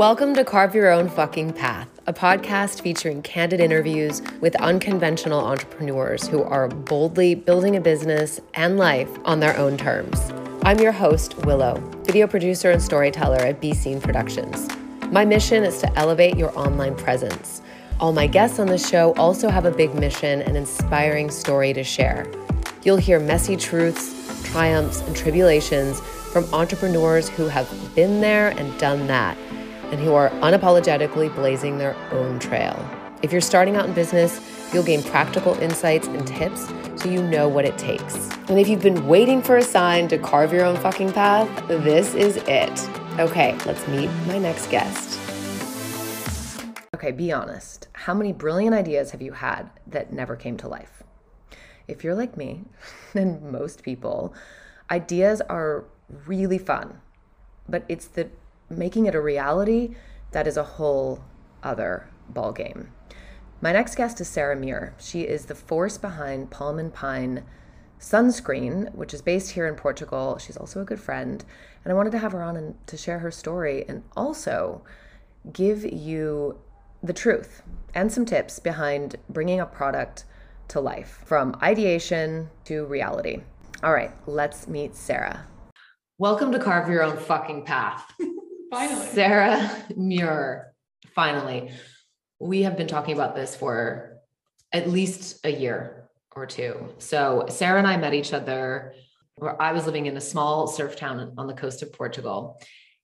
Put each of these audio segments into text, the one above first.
Welcome to Carve Your Own Fucking Path, a podcast featuring candid interviews with unconventional entrepreneurs who are boldly building a business and life on their own terms. I'm your host, Willow, video producer and storyteller at Be Seen Productions. My mission is to elevate your online presence. All my guests on the show also have a big mission and inspiring story to share. You'll hear messy truths, triumphs, and tribulations from entrepreneurs who have been there and done that and who are unapologetically blazing their own trail. If you're starting out in business, you'll gain practical insights and tips so you know what it takes. And if you've been waiting for a sign to carve your own fucking path, this is it. Okay, let's meet my next guest. Okay, be honest. How many brilliant ideas have you had that never came to life? If you're like me, and most people, ideas are really fun, but it's the making it a reality that is a whole other ballgame. My next guest is Sarah Muir. She is the force behind Palm and Pine Sunscreen, which is based here in Portugal. She's also a good friend. And I wanted to have her on and to share her story and also give you the truth and some tips behind bringing a product to life from ideation to reality. All right, let's meet Sarah. Welcome to Carve Your Own Fucking Path. Finally. Sarah Muir, finally. We have been talking about this for at least a year or two. So, Sarah and I met each other where I was living in a small surf town on the coast of Portugal.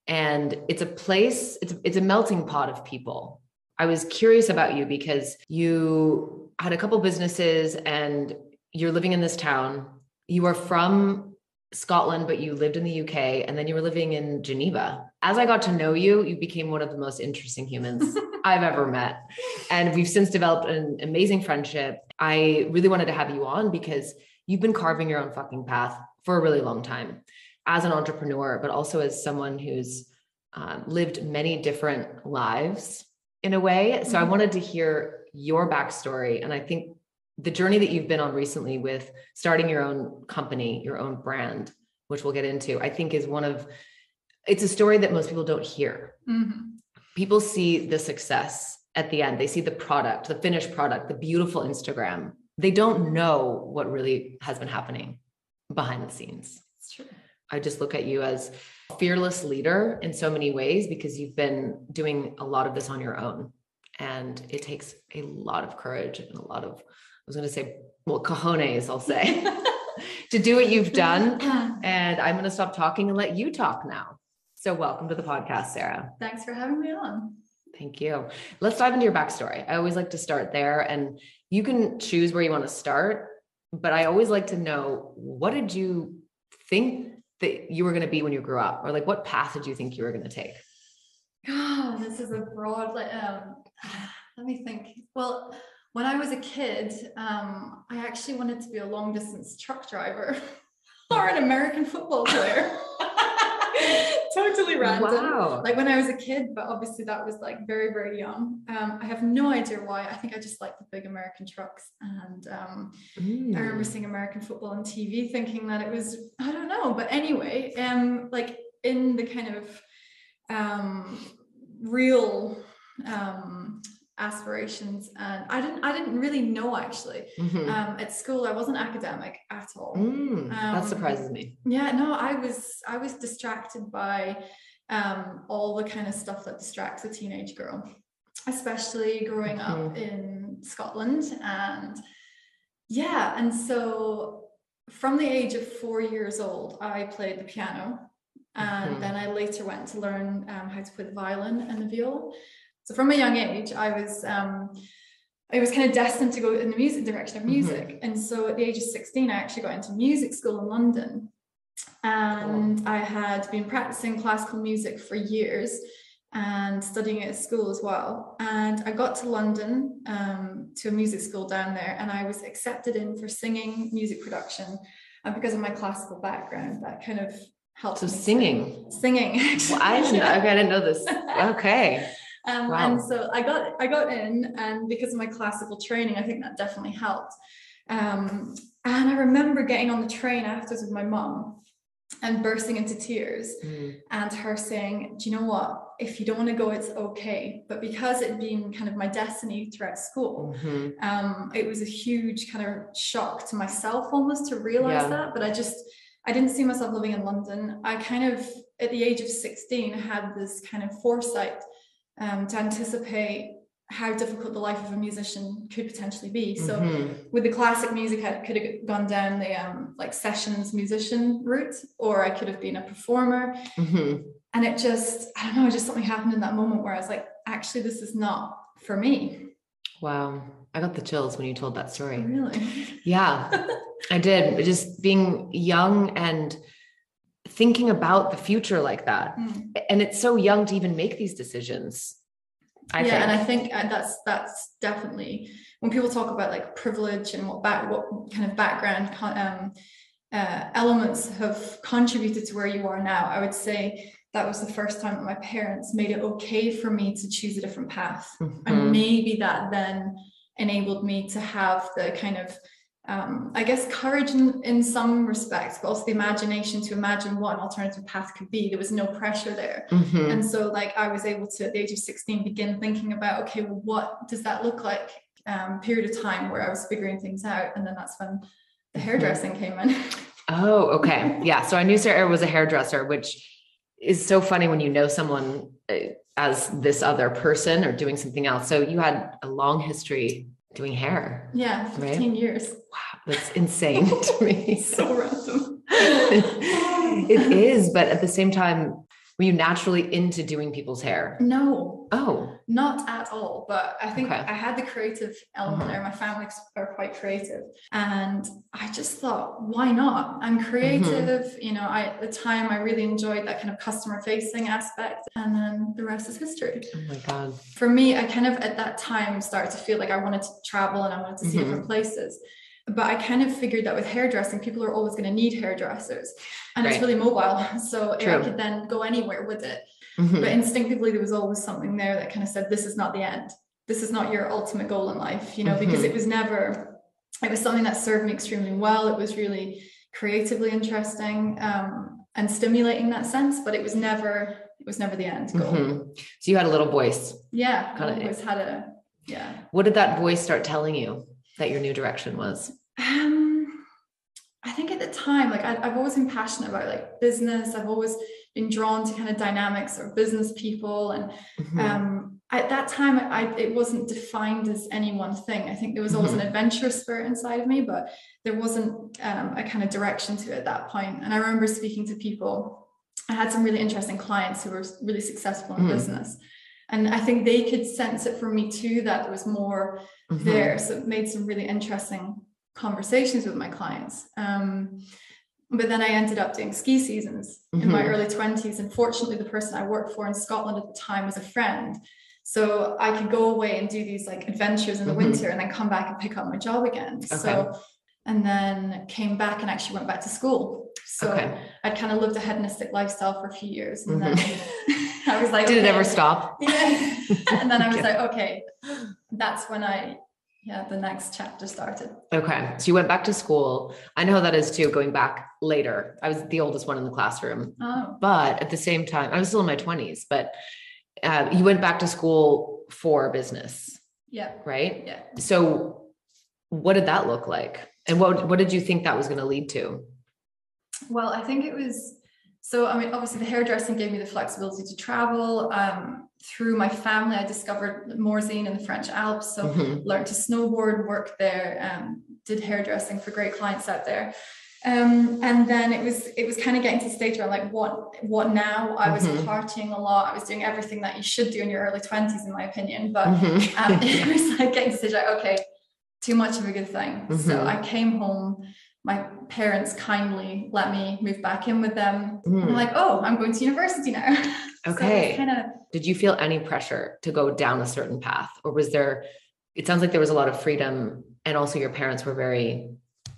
And it's a place, it's, it's a melting pot of people. I was curious about you because you had a couple businesses and you're living in this town. You are from Scotland, but you lived in the UK and then you were living in Geneva. As I got to know you, you became one of the most interesting humans I've ever met. And we've since developed an amazing friendship. I really wanted to have you on because you've been carving your own fucking path for a really long time as an entrepreneur, but also as someone who's um, lived many different lives in a way. So I mm-hmm. wanted to hear your backstory. And I think the journey that you've been on recently with starting your own company, your own brand, which we'll get into, I think is one of it's a story that most people don't hear. Mm-hmm. People see the success at the end. They see the product, the finished product, the beautiful Instagram. They don't know what really has been happening behind the scenes. It's true. I just look at you as a fearless leader in so many ways because you've been doing a lot of this on your own. And it takes a lot of courage and a lot of was going to say, well, cojones, I'll say, to do what you've done. And I'm going to stop talking and let you talk now. So, welcome to the podcast, Sarah. Thanks for having me on. Thank you. Let's dive into your backstory. I always like to start there, and you can choose where you want to start. But I always like to know what did you think that you were going to be when you grew up, or like what path did you think you were going to take? Oh, this is a broad. Um, let me think. Well, when I was a kid, um, I actually wanted to be a long distance truck driver or an American football player. totally random. Wow. Like when I was a kid, but obviously that was like very, very young. Um, I have no idea why. I think I just like the big American trucks. And um, mm. I remember seeing American football on TV thinking that it was, I don't know. But anyway, um, like in the kind of um, real um aspirations and i didn't i didn't really know actually mm-hmm. um, at school i wasn't academic at all mm, um, that surprises me yeah no i was i was distracted by um, all the kind of stuff that distracts a teenage girl especially growing mm-hmm. up in scotland and yeah and so from the age of four years old i played the piano and mm-hmm. then i later went to learn um, how to play the violin and the viola so from a young age, I was um, I was kind of destined to go in the music direction of mm-hmm. music. Mm-hmm. And so at the age of 16, I actually got into music school in London. And oh. I had been practicing classical music for years and studying at school as well. And I got to London um, to a music school down there, and I was accepted in for singing music production. And because of my classical background, that kind of helped. So singing, singing. Well, I didn't. Okay, I didn't know this. Okay. Um, wow. And so I got I got in, and because of my classical training, I think that definitely helped. Um, and I remember getting on the train afterwards with my mom, and bursting into tears Mm. and her saying, Do you know what? If you don't want to go, it's okay. But because it being kind of my destiny throughout school, Mhm. um, it was a huge kind of shock to myself almost to realize Yeah. that. But I just, I didn't see myself living in London. I kind of, at the age of 16, had this kind of foresight um, to anticipate how difficult the life of a musician could potentially be. So Mhm. with the classic music, I could have gone down the um, like sessions musician route, or I could have been a performer. Mhm. And it just, I don't know, just something happened in that moment where I was like, actually, this is not for me. Wow. I got the chills when you told that story. Really? Yeah, I did. Just being young and thinking about the future like that. Mm. And it's so young to even make these decisions. I yeah, think. and I think uh, that's that's definitely when people talk about like privilege and what back what kind of background um, uh, elements have contributed to where you are now. I would say that was the first time that my parents made it okay for me to choose a different path, Mhm. and maybe that then enabled me to have the kind of um, I guess courage in, in some respects, but also the imagination to imagine what an alternative path could be. There was no pressure there. Mhm. And so, like, I was able to, at the age of 16, begin thinking about, okay, well, what does that look like? Um, period of time where I was figuring things out. And then that's when the hairdressing came in. Oh, okay. Yeah. So I knew Sarah was a hairdresser, which is so funny when you know someone uh, as this other person or doing something else. So you had a long history doing hair. yeah, 15 years. Wow. That's insane to me. So random. it is, but at the same time, were you naturally into doing people's hair? No, Oh, not at all. But I think Okay. I had the creative element Mhm. there. My family are quite creative. And I just thought, why not? I'm creative. You know, I at the time I really enjoyed that kind of customer facing aspect. And then the rest is history. oh my God. for me, I kind of at that time started to feel like I wanted to travel and I wanted to see Mhm. different places. But I kind of figured that with hairdressing, people are always going to need hairdressers, and it's really mobile, so I could then go anywhere with it. Mhm. But instinctively, there was always something there that kind of said, "This is not the end. This is not your ultimate goal in life," you know, because Mhm. it was never. It was something that served me extremely well. It was really creatively interesting um, and stimulating that sense, but it was never. It was never the end goal. Mhm. So you had a little voice. Yeah, I always had a yeah. What did that voice start telling you that your new direction was? Um, I think at the time, like I, I've always been passionate about like business. I've always been drawn to kind of dynamics or business people, and Mhm. um, at that time, I it wasn't defined as any one thing. I think there was always an adventurous spirit inside of me, but there wasn't um, a kind of direction to it at that point. And I remember speaking to people. I had some really interesting clients who were really successful in Mhm. business. And I think they could sense it from me too, that there was more Mhm. there. So it made some really interesting conversations with my clients. Um, but then I ended up doing ski seasons in my Mhm. early 20s. And fortunately, the person I worked for in Scotland at the time was a friend. So I could go away and do these like adventures in the Mhm. winter and then come back and pick up my job again. So, and then came back and actually went back to school. So Okay. I'd kind of lived a hedonistic lifestyle for a few years. And Mhm. then I was like, Did it ever stop? Yeah. and then I was Okay. like, okay, that's when I, yeah, the next chapter started. Okay. So you went back to school. I know how that is too, going back later. I was the oldest one in the classroom. Oh, But at the same time, I was still in my 20s, but uh, you went back to school for business, yeah, right? yeah. So what did that look like? And what, what did you think that was going to lead to? Well, I think it was, so I mean, obviously the hairdressing gave me the flexibility to travel. Um, through my family, I discovered Morzine in the French Alps. So Mhm. learned to snowboard, worked there, um, did hairdressing for great clients out there. Um, and then it was it was kind of getting to the stage where I'm like, what what now? I was Mhm. partying a lot. I was doing everything that you should do in your early 20s, in my opinion. But Mhm. um, it was like getting to the stage like, okay, too much of a good thing. So Mhm. I came home. My parents kindly let me move back in with them. And I'm Mm. like, oh, I'm going to university now. Okay. so kind of Did you feel any pressure to go down a certain path? Or was there, it sounds like there was a lot of freedom and also your parents were very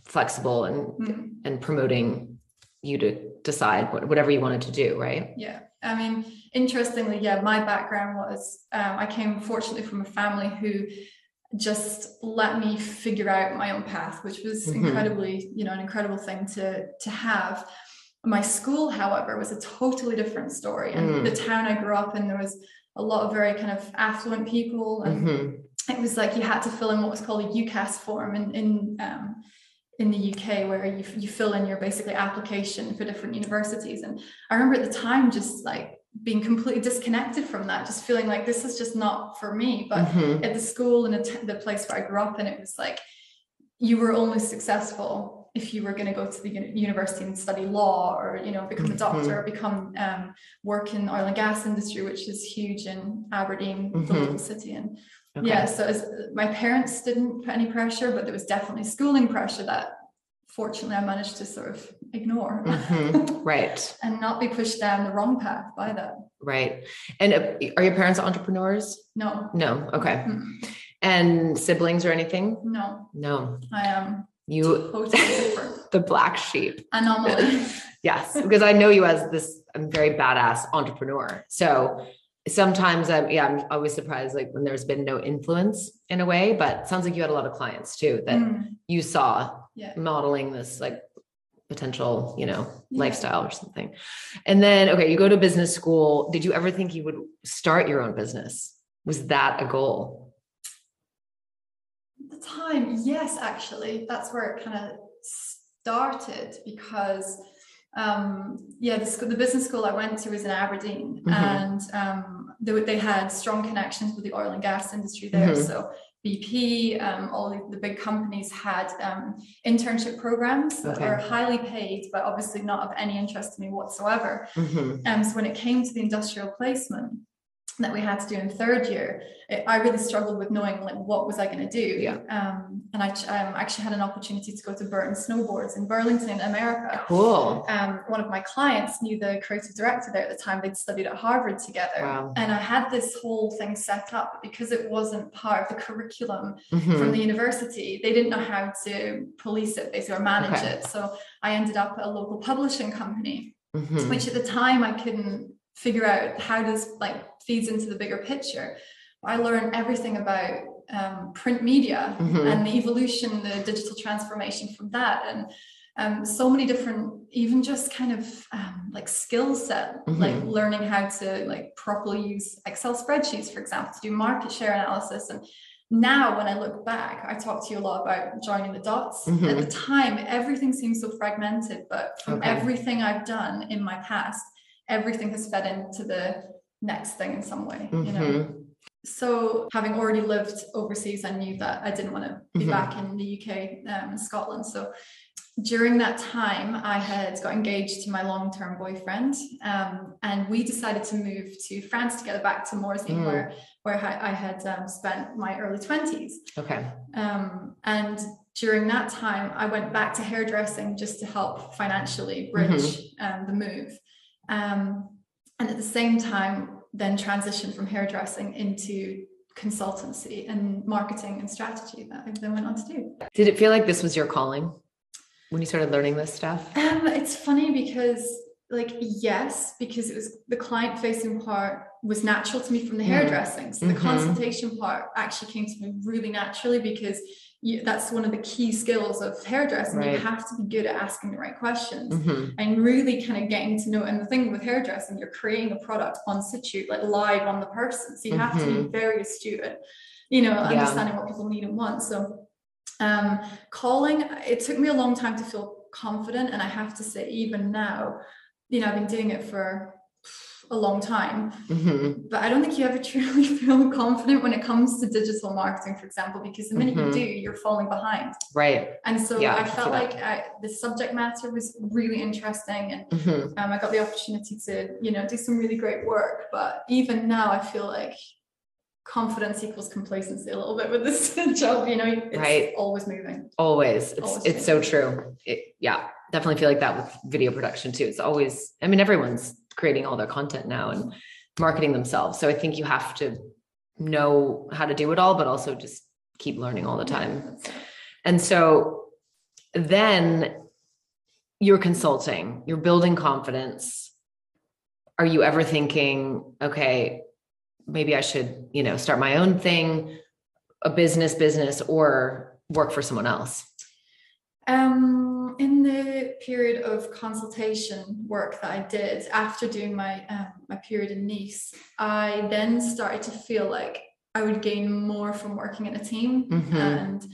flexible and, mm, and promoting you to decide what, whatever you wanted to do, right? yeah. I mean, interestingly, yeah, my background was um, I came fortunately from a family who just let me figure out my own path, which was Mhm. incredibly, you know, an incredible thing to to have. My school, however, was a totally different story. And Mm. the town I grew up in, there was a lot of very kind of affluent people. And Mhm. it was like you had to fill in what was called a UCAS form in, in um, in the UK where you, you fill in your basically application for different universities. And I remember at the time just like being completely disconnected from that, just feeling like this is just not for me. But Mhm. at the school and the, t- the place where I grew up and it was like you were only successful if you were going to go to the uni- university and study law or you know become a doctor or become um, work in oil and gas industry which is huge in aberdeen the Mhm. little city and Okay. yeah so as, my parents didn't put any pressure but there was definitely schooling pressure that fortunately i managed to sort of ignore Mhm. Right. and not be pushed down the wrong path by that Right. And uh, are your parents entrepreneurs? no No. Okay. Mm, And siblings or anything? no No. i am You, totally the black sheep. anomaly Yes, because I know you as this um, very badass entrepreneur. So sometimes I'm, yeah, I'm always surprised like when there's been no influence in a way, but it sounds like you had a lot of clients too that Mm, you saw yeah modeling this like potential, you know, Yeah. lifestyle or something. And then, okay, you go to business school. Did you ever think you would start your own business? Was that a goal? At the time, yes, actually, that's where it kind of started because, um, yeah, the, school, the business school I went to was in Aberdeen, Mhm. and um, they, they had strong connections with the oil and gas industry there. Mhm. So BP, um, all the, big companies had um, internship programs that Okay. were highly paid, but obviously not of any interest to me whatsoever. Mhm. Um, so when it came to the industrial placement that we had to do in third year, it, I really struggled with knowing like what was I going to do. Yeah. Um, and I um, actually had an opportunity to go to Burton Snowboards in Burlington, America. Cool. Um, one of my clients knew the creative director there at the time. They'd studied at Harvard together. Wow. And I had this whole thing set up because it wasn't part of the curriculum Mhm. from the university. They didn't know how to police it, basically, or manage Okay. it. So I ended up at a local publishing company Mhm. which at the time I couldn't figure out how this like feeds into the bigger picture. I learned everything about um, print media Mhm. and the evolution, the digital transformation from that, and um, so many different, even just kind of um, like skill set, like Mhm. learning how to like properly use Excel spreadsheets, for example, to do market share analysis and. Now, when I look back, I talk to you a lot about joining the dots. Mhm. At the time, everything seems so fragmented, but from Okay. everything I've done in my past, everything has fed into the next thing in some way, you know. Mhm. So, having already lived overseas, I knew that I didn't want to be Mhm. back in the UK um, and Scotland. So, during that time, I had got engaged to my long term boyfriend, um, and we decided to move to France together, back to Morzine, Mm. where, where I, I had um, spent my early 20s. Okay. Um, and during that time, I went back to hairdressing just to help financially bridge um, the move. Um, and at the same time, then transitioned from hairdressing into consultancy and marketing and strategy that I then went on to do. Did it feel like this was your calling when you started learning this stuff? Um, it's funny because, like, yes, because it was the client facing part was natural to me from the Mm. hairdressing. So the Mhm. consultation part actually came to me really naturally because you, that's one of the key skills of hairdressing. You have to be good at asking the right questions. Mhm. And really kind of getting to know, and the thing with hairdressing, you're creating a product on situ, like live on the person. So you have to be very astute at, you know, Mm-hmm. Yeah. understanding what people need and want. So um calling it took me a long time to feel confident and i have to say even now you know i've been doing it for a long time Mhm. but i don't think you ever truly feel confident when it comes to digital marketing for example because the minute Mhm. you do you're falling behind Right. and so Yeah, I i felt that. like I, the subject matter was really interesting and Mhm. um, i got the opportunity to you know do some really great work but even now i feel like confidence equals complacency a little bit with this job you know it's Right. always moving Always. It's Always it's so true. It, yeah, definitely feel like that with video production too. It's always, I mean, everyone's creating all their content now and marketing themselves. So I think you have to know how to do it all, but also just keep learning all the time. And so then you're consulting, you're building confidence. Are you ever thinking, okay, maybe I should, you know, start my own thing, a business business or work for someone else? Um, in the period of consultation work that I did after doing my um, my period in Nice, I then started to feel like I would gain more from working in a team, Mhm. and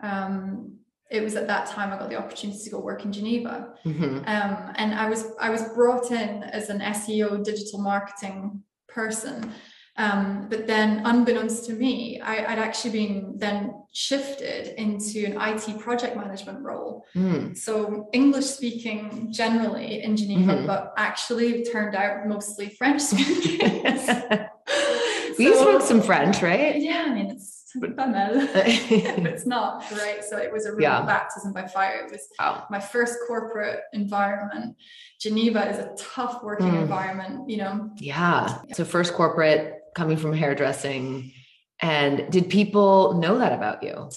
um, it was at that time I got the opportunity to go work in Geneva. Mhm. Um, and I was I was brought in as an SEO digital marketing person. Um, but then, unbeknownst to me, I, I'd actually been then shifted into an IT project management role. Mm. So English speaking generally in Geneva, Mhm. but actually turned out mostly French speaking. you So- spoke some French, right? Yeah, I mean it's it's not right. So it was a real Yeah. baptism by fire. It was Wow. my first corporate environment. Geneva is a tough working Mm. environment, you know. Yeah. So first corporate coming from hairdressing. And did people know that about you?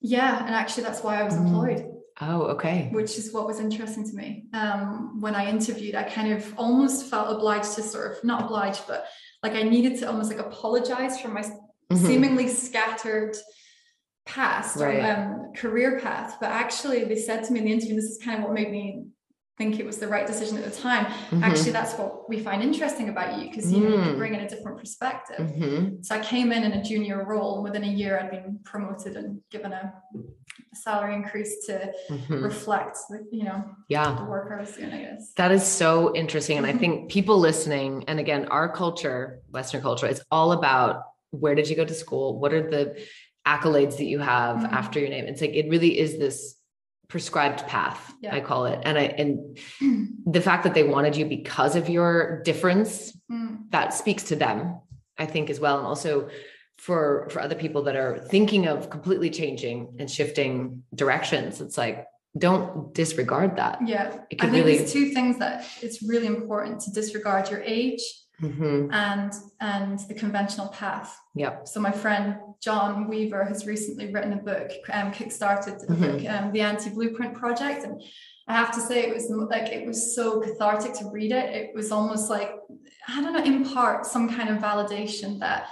Yeah, and actually that's why I was Mm. employed, Oh, okay. which is what was interesting to me. Um, when I interviewed, I kind of almost felt obliged to sort of not obliged, but like I needed to almost like apologize for my Mhm. seemingly scattered past Right. or um, career path. But actually, they said to me in the interview, and this is kind of what made me think it was the right decision at the time. Mhm. Actually, that's what we find interesting about you because you, know, you Mm. bring in a different perspective. Mhm. So I came in in a junior role, within a year, I'd been promoted and given a salary increase to Mhm. reflect, the, you know, Yeah. the work I was doing. I guess. That is so interesting. And I think people listening, and again, our culture, Western culture, it's all about where did you go to school? What are the accolades that you have Mhm. after your name? It's like it really is this prescribed path, Yeah. I call it. And I and the fact that they wanted you because of your difference, Mm, that speaks to them, I think, as well. And also for for other people that are thinking of completely changing and shifting directions, it's like don't disregard that. yeah, It I think really there's two things that it's really important to disregard your age Mhm. and and the conventional path. Yep. So my friend John Weaver has recently written a book, um, kickstarted a Mhm. book, um, the Anti Blueprint Project, and I have to say it was like it was so cathartic to read it. It was almost like I don't know, impart some kind of validation that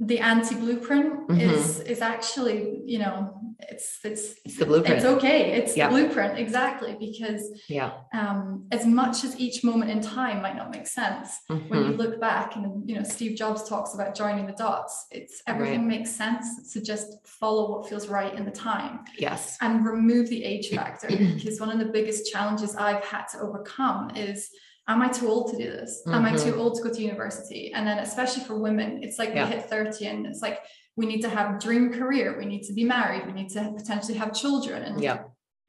the anti blueprint Mhm. is is actually you know it's it's It's the blueprint. it's okay it's Yeah. the blueprint exactly because yeah. um, as much as each moment in time might not make sense when Mhm. you look back and you know steve jobs talks about joining the dots it's everything makes sense to just follow what feels right in the time Yes. and remove the age factor because one of the biggest challenges i've had to overcome is am i too old to do this am i Mhm. too old to go to university and then especially for women it's like Yeah. we hit 30 and it's like we need to have a dream career we need to be married we need to potentially have children and Yeah.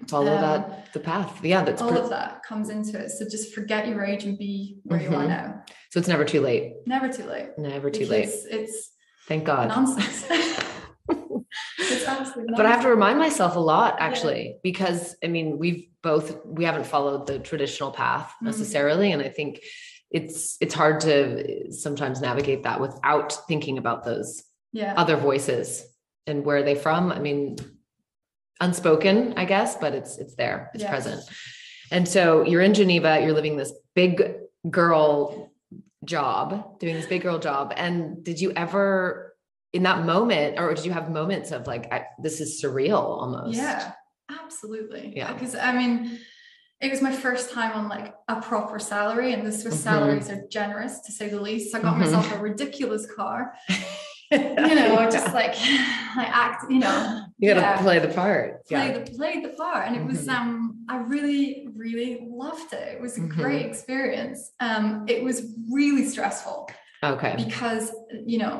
Follow um, that the path. Yeah. That's all pre- of that comes into it so just forget your age and be where you are Mhm. now so it's never too late. never too late Never too late. it's Thank God. nonsense. it's absolutely but I have to remind myself a lot Yeah. actually, because I mean, we've both we haven't followed the traditional path Mhm. necessarily. And I think it's it's hard to sometimes navigate that without thinking about those Yeah. other voices and where are they from. I mean, unspoken, I guess, but it's it's there, it's Yeah. present. And so you're in Geneva, you're living this big girl job, doing this big girl job. And did you ever in that moment, or did you have moments of like, I, this is surreal almost? Yeah, absolutely. Yeah. Because I mean, it was my first time on like a proper salary, and the Swiss Mhm. salaries are generous to say the least. I got Mhm. myself a ridiculous car. You know, just like I act, you know, you got to yeah. play the part. play Yeah. the play the part and it was Mhm. um i really really loved it it was a Mhm. great experience um it was really stressful Okay. because you know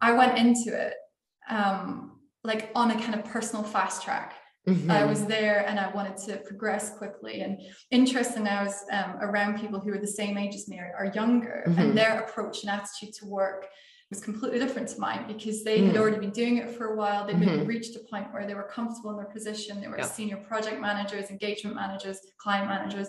i went into it um like on a kind of personal fast track I Mhm. was there and I wanted to progress quickly. And interesting, I was um, around people who were the same age as me or, or younger, Mhm. and their approach and attitude to work was completely different to mine because they had Mm. already been doing it for a while. They'd been Mhm. reached a point where they were comfortable in their position. They were Yeah. senior project managers, engagement managers, client managers.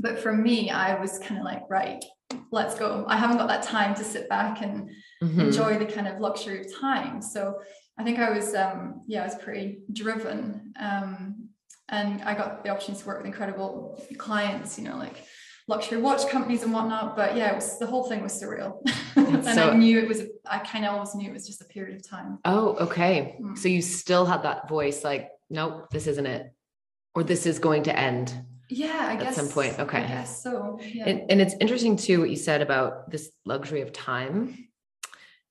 But for me, I was kind of like, right, let's go. I haven't got that time to sit back and Mhm. enjoy the kind of luxury of time. So I think I was, um, yeah, I was pretty driven. Um, and I got the opportunity to work with incredible clients, you know, like luxury watch companies and whatnot. But yeah, it was the whole thing was surreal. and so- I knew it was, I kind of always knew it was just a period of time. Oh, okay. Mm. So you still had that voice like, nope, this isn't it. Or this is going to end. Yeah, I At guess. some point, okay. I guess so. Yeah. And, and it's interesting too what you said about this luxury of time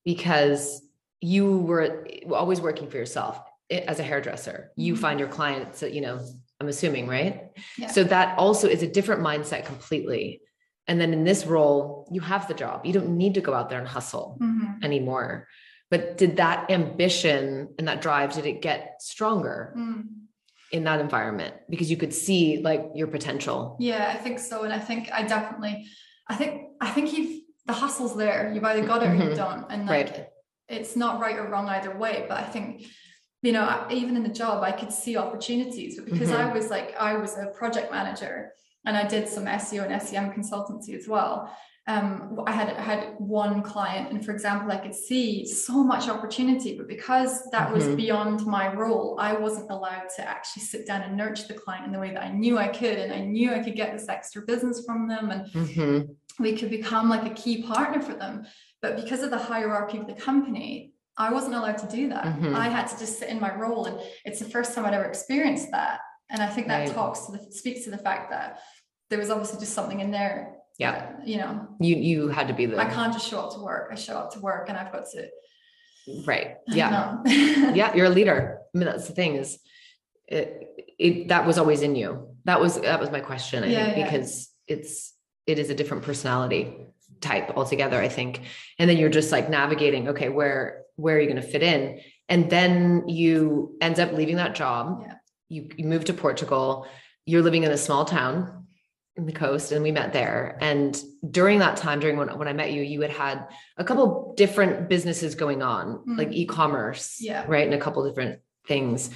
because you were always working for yourself as a hairdresser. You Mhm. find your clients, you know, I'm assuming, right? Yeah. So that also is a different mindset completely. And then in this role, you have the job. You don't need to go out there and hustle Mhm. anymore. But did that ambition and that drive, did it get stronger Mm. in that environment? Because you could see like your potential. Yeah, I think so. And I think I definitely, I think, I think you've, the hustle's there. You've either got it or you Mhm. don't. And like, Right. it's not right or wrong either way. But I think, you know, even in the job, I could see opportunities. But because I was like, I was a project manager and I did some SEO and SEM consultancy as well. Um, I had I had one client, and for example, I could see so much opportunity, but because that was Mhm. beyond my role, I wasn't allowed to actually sit down and nurture the client in the way that I knew I could, and I knew I could get this extra business from them, and Mhm. we could become like a key partner for them. But because of the hierarchy of the company, I wasn't allowed to do that. Mhm. I had to just sit in my role, and it's the first time I'd ever experienced that. And I think that Right. talks to the speaks to the fact that there was obviously just something in there. Yeah. that, you know, You you had to be the I can't just show up to work. I show up to work, and I've got to. right. Yeah. yeah you're a leader i mean that's the thing is it, it that was always in you that was that was my question i Yeah, think yeah. because it's it is a different personality type altogether i think. And then you're just like navigating okay where where are you going to fit in? And then you end up leaving that job. Yeah. you, you move to portugal. You're living in a small town in the coast and we met there. And during that time during when, when i met you you had had a couple different businesses going on like Mm. e-commerce Yeah. right and a couple different things.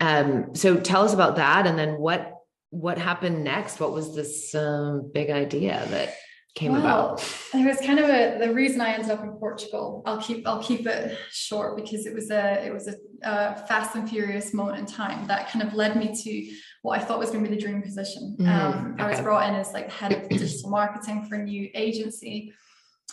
Um so tell us about that and then what what happened next? What was this um big idea that came about It was kind of a the reason I ended up in Portugal. I'll keep I'll keep it short because it was a it was a, a fast and furious moment in time that kind of led me to what I thought was going to be the dream position. Mhm, Um, I was brought in as like head of digital marketing for a new agency.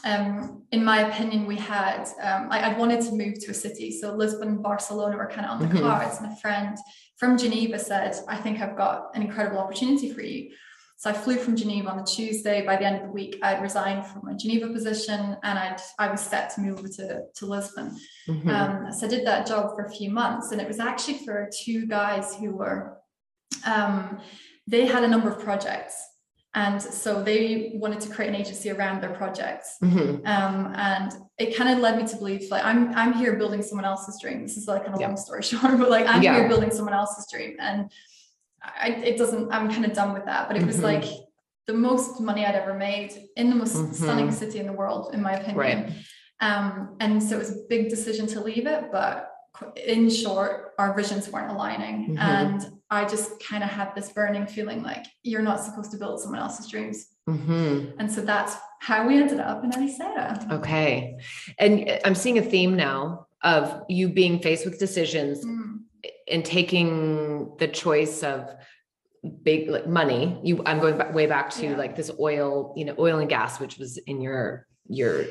Um, in my opinion, we had um, I, I wanted to move to a city, so Lisbon, and Barcelona were kind of on the Mhm. cards. And a friend from Geneva said, "I think I've got an incredible opportunity for you." So I flew from Geneva on the Tuesday. By the end of the week, I'd resigned from my Geneva position and I'd I was set to move over to, to Lisbon. Mhm. Um, so I did that job for a few months, and it was actually for two guys who were um, they had a number of projects, and so they wanted to create an agency around their projects. Mhm. Um, and it kind of led me to believe like I'm I'm here building someone else's dream. This is like kind of Yeah. long story short, but like I'm Yeah. here building someone else's dream, and I, it doesn't. I'm kind of done with that. But it was Mhm. like the most money I'd ever made in the most Mhm. stunning city in the world, in my opinion. Right. Um, and so it was a big decision to leave it, but in short, our visions weren't aligning, Mhm. and I just kind of had this burning feeling like you're not supposed to build someone else's dreams. Mhm. And so that's how we ended up in Ericeira. okay and i'm seeing a theme now of you being faced with decisions Mm, and taking the choice of big like money you i'm going back way back to Yeah. like this oil you know oil and gas which was in your your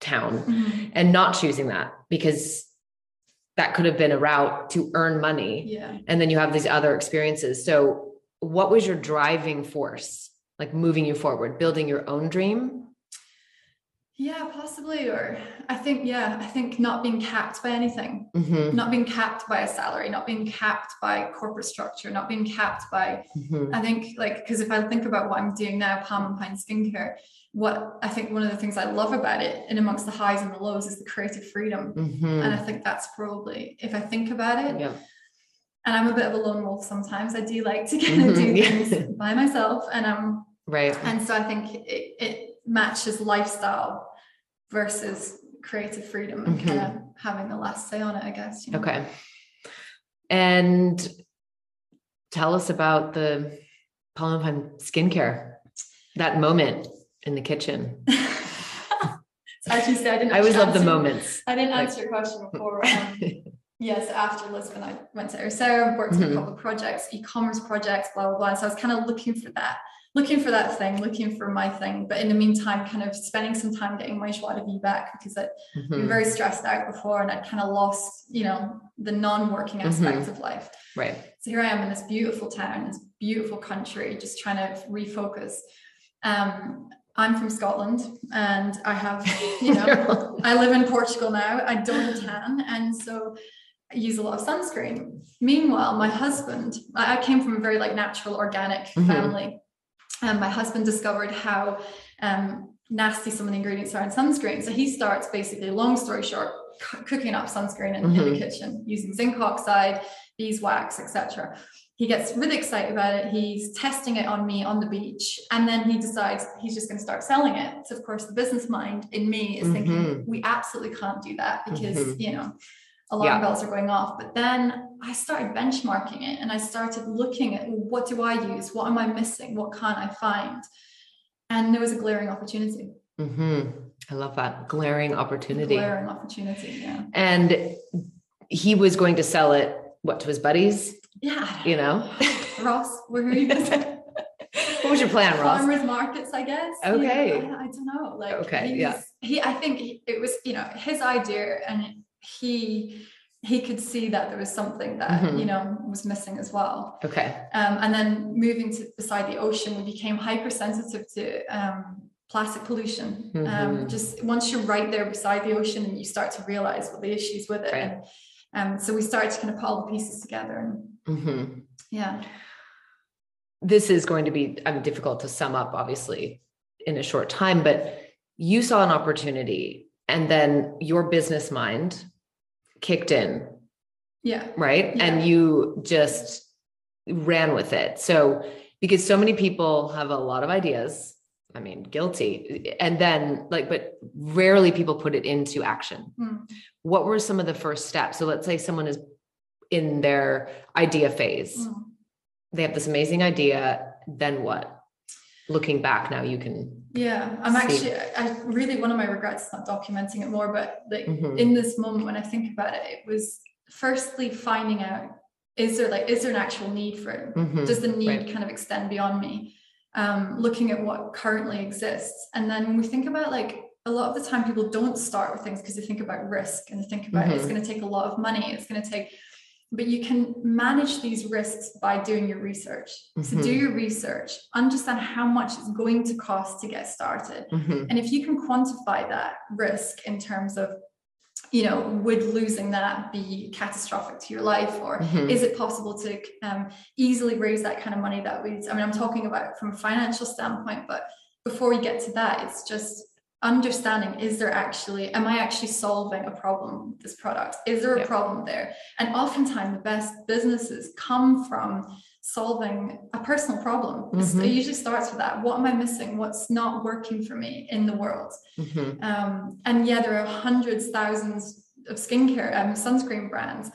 town mhm. and not choosing that because that could have been a route to earn money Yeah. and then you have these other experiences so what was your driving force like moving you forward building your own dream Yeah, possibly. Or I think, yeah, I think not being capped by anything, Mhm, not being capped by a salary, not being capped by corporate structure, not being capped by mhm, I think like because if I think about what I'm doing now, Palm and Pine Skincare, what I think one of the things I love about it, and amongst the highs and the lows, is the creative freedom. mhm. And I think that's probably if I think about it, yeah and I'm a bit of a lone wolf sometimes. I do like to kind of do Mhm, things by myself, and I'm, um, right and so I think it, it matches lifestyle versus creative freedom and Mhm. kind of having the last say on it. I guess. You know? Okay. And tell us about the Pine skincare, that moment in the kitchen. As you said, I didn't. I always love the moments. I didn't Like- answer your question before. Um, yes, after Lisbon, I went to Ericeira, worked on Mhm. a couple of projects, e-commerce projects, blah blah blah. So I was kind of looking for that looking for that thing, looking for my thing. But in the meantime, kind of spending some time getting my joie de vivre back because I'd mm-hmm. been very stressed out before and I'd kind of lost, you know, the non-working aspects mm-hmm. of life. Right. So here I am in this beautiful town, this beautiful country, just trying to refocus. Um, I'm from Scotland and I have, you know, I live in Portugal now. I don't tan. And so I use a lot of sunscreen. Meanwhile, my husband, I came from a very like natural, organic mm-hmm. family. And my husband discovered how um, nasty some of the ingredients are in sunscreen. So he starts basically, long story short, c- cooking up sunscreen in, mm-hmm. in, the mm-hmm. kitchen using zinc oxide, beeswax, etc. He gets really excited about it. He's testing it on me on the beach, and then he decides he's just going to start selling it. So of course, the business mind in me is mm-hmm. thinking we absolutely can't do that because mm-hmm. you know alarm yeah. bells are going off. But then I started benchmarking it and I started looking at what do I use? What am I missing? What can't I find? And there was a glaring opportunity. Mm-hmm. I love that glaring opportunity. Glaring opportunity, yeah. And he was going to sell it what to his buddies? Yeah. You know, Ross, where are you? what was your plan, Ross? Farmers markets, I guess. Okay. You know, I, I, don't know. Like, okay, yeah. He, I think it was, you know, his idea, and he he could see that there was something that mm-hmm. you know was missing as well okay um, and then moving to beside the ocean we became hypersensitive to um, plastic pollution um, mm-hmm. um, just once you're right there beside the ocean and you start to realize what the issues with it right. and um, so we started to kind of pull the pieces together and mm-hmm. yeah this is going to be I mean, difficult to sum up obviously in a short time but you saw an opportunity and then your business mind kicked in. Yeah. Right. Yeah. And you just ran with it. So, because so many people have a lot of ideas, I mean, guilty. And then, like, but rarely people put it into action. Mm. What were some of the first steps? So, let's say someone is in their idea phase, mm. they have this amazing idea. Then what? Looking back now, you can yeah i'm actually i really one of my regrets is not documenting it more but like mm-hmm. in this moment when i think about it it was firstly finding out is there like is there an actual need for it mm-hmm. does the need right. kind of extend beyond me um, looking at what currently exists and then when we think about like a lot of the time people don't start with things because they think about risk and they think about mm-hmm. it's going to take a lot of money it's going to take but you can manage these risks by doing your research. Mm-hmm. So do your research, understand how much it's going to cost to get started. Mm-hmm. And if you can quantify that risk in terms of you know would losing that be catastrophic to your life or mm-hmm. is it possible to um, easily raise that kind of money that we i mean i'm talking about from a financial standpoint but before we get to that it's just understanding is there actually am i actually solving a problem with this product? Is there a problem there? And oftentimes the best businesses come from solving a personal problem. Mm-hmm. it usually starts with that. What am i missing? What's not working for me in the world? Mm-hmm. um, and yeah there are hundreds thousands of skincare um, sunscreen brands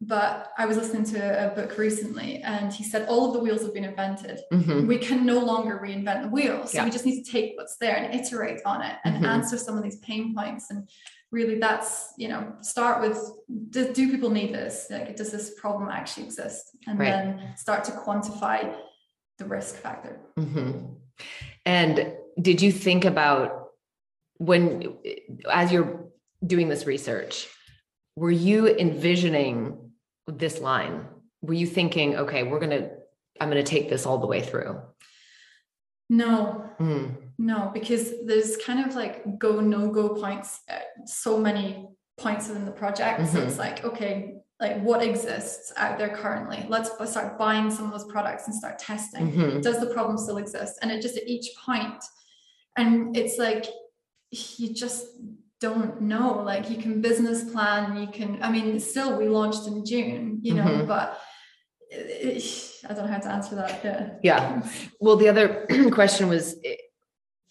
but I was listening to a book recently and he said all of the wheels have been invented. Mm-hmm. We can no longer reinvent the wheel. So yeah. we just need to take what's there and iterate on it and mm-hmm. answer some of these pain points. And really that's, you know, start with do, do people need this? Like, does this problem actually exist? And right. then start to quantify the risk factor. Mm-hmm. And did you think about when, as you're doing this research, were you envisioning this line? Were you thinking, okay, we're going to, I'm going to take this all the way through? No, mm. no, because there's kind of like go, no go points, so many points within the project. Mm-hmm. So it's like, okay, like what exists out there currently? Let's start buying some of those products and start testing. Mm-hmm. Does the problem still exist? And it just at each point, and it's like, you just don't know. Like you can business plan you can i mean still we launched in june you know mm-hmm. but i don't know how to answer that yeah yeah. Well the other question was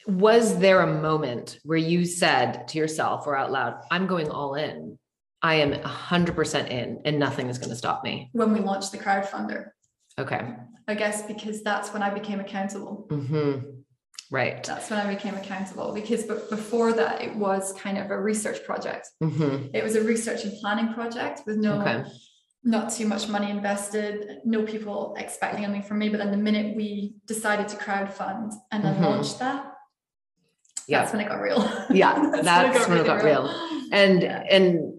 was there a moment where you said to yourself or out loud i'm going all in. I am 100% in and nothing is going to stop me when we launched the crowdfunder. Okay. I guess because that's when i became accountable. Mm-hmm. Right. That's when I became accountable because but before that it was kind of a research project. Mm-hmm. It was a research and planning project with no okay. not too much money invested, no people expecting anything from me. But then the minute we decided to crowdfund and then Mhm. launch that, Yeah. that's when it got real. Yeah, that's when it got real. And Yeah. and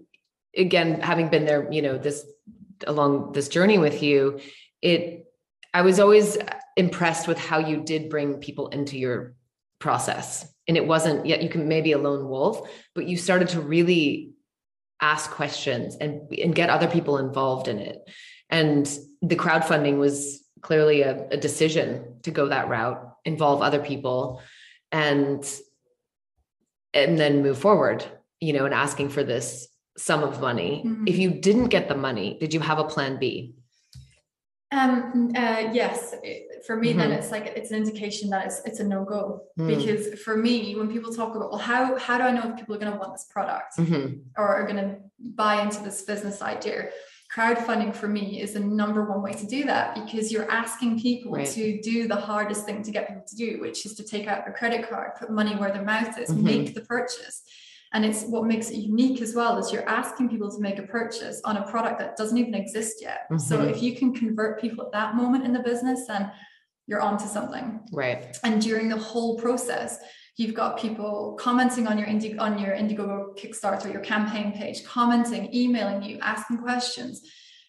again, having been there, you know, this along this journey with you, it I was always impressed with how you did bring people into your process. And it wasn't yet you can maybe a lone wolf, but you started to really ask questions and and get other people involved in it. And the crowdfunding was clearly a, a decision to go that route, involve other people and and then move forward, you know, and asking for this sum of money. Mhm. If you didn't get the money, did you have a plan B? Um. Uh, yes. For me, then Mhm. it's like it's an indication that it's it's a no go Mm. because for me, when people talk about well, how how do I know if people are going to want this product Mhm. or are going to buy into this business idea? Crowdfunding for me is the number one way to do that because you're asking people Right. to do the hardest thing to get people to do, which is to take out their credit card, put money where their mouth is, Mhm. make the purchase. And it's what makes it unique as well is you're asking people to make a purchase on a product that doesn't even exist yet. So Mhm. if you can convert people at that moment in the business, then you're onto something. Right. And during the whole process, you've got people commenting on your Indi- on your Indiegogo Kickstarter, your campaign page, commenting, emailing you, asking questions.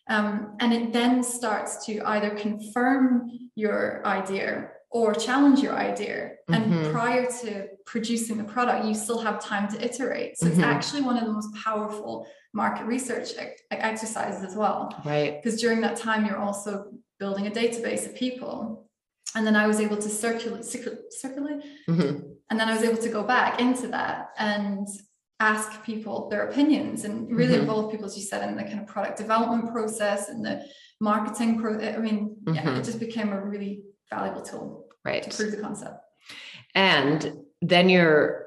Um, and it then starts to either confirm your idea or challenge your idea. And Mhm. prior to producing the product, you still have time to iterate. So it's Mhm. actually one of the most powerful market research ex- exercises as well Right. because during that time you're also building a database of people and then i was able to circulate circu- circulate Mhm. and then i was able to go back into that and ask people their opinions and really Mhm. involve people as you said in the kind of product development process and the marketing pro i mean yeah Mhm. it just became a really valuable tool right. to prove the concept And then your